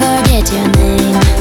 forget your name.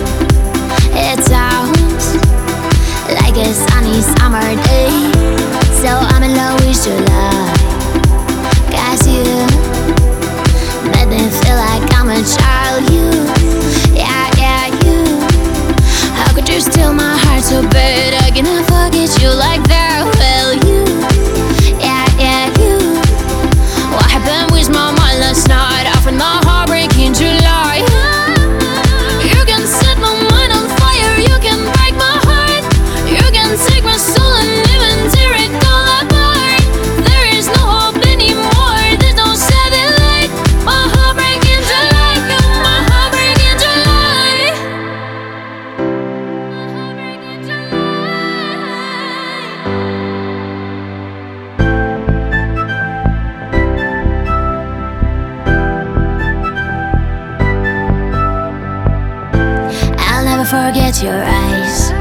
forget your eyes.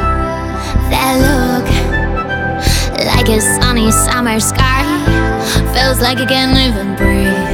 That look Like a sunny summer sky. Feels like I can't even breathe.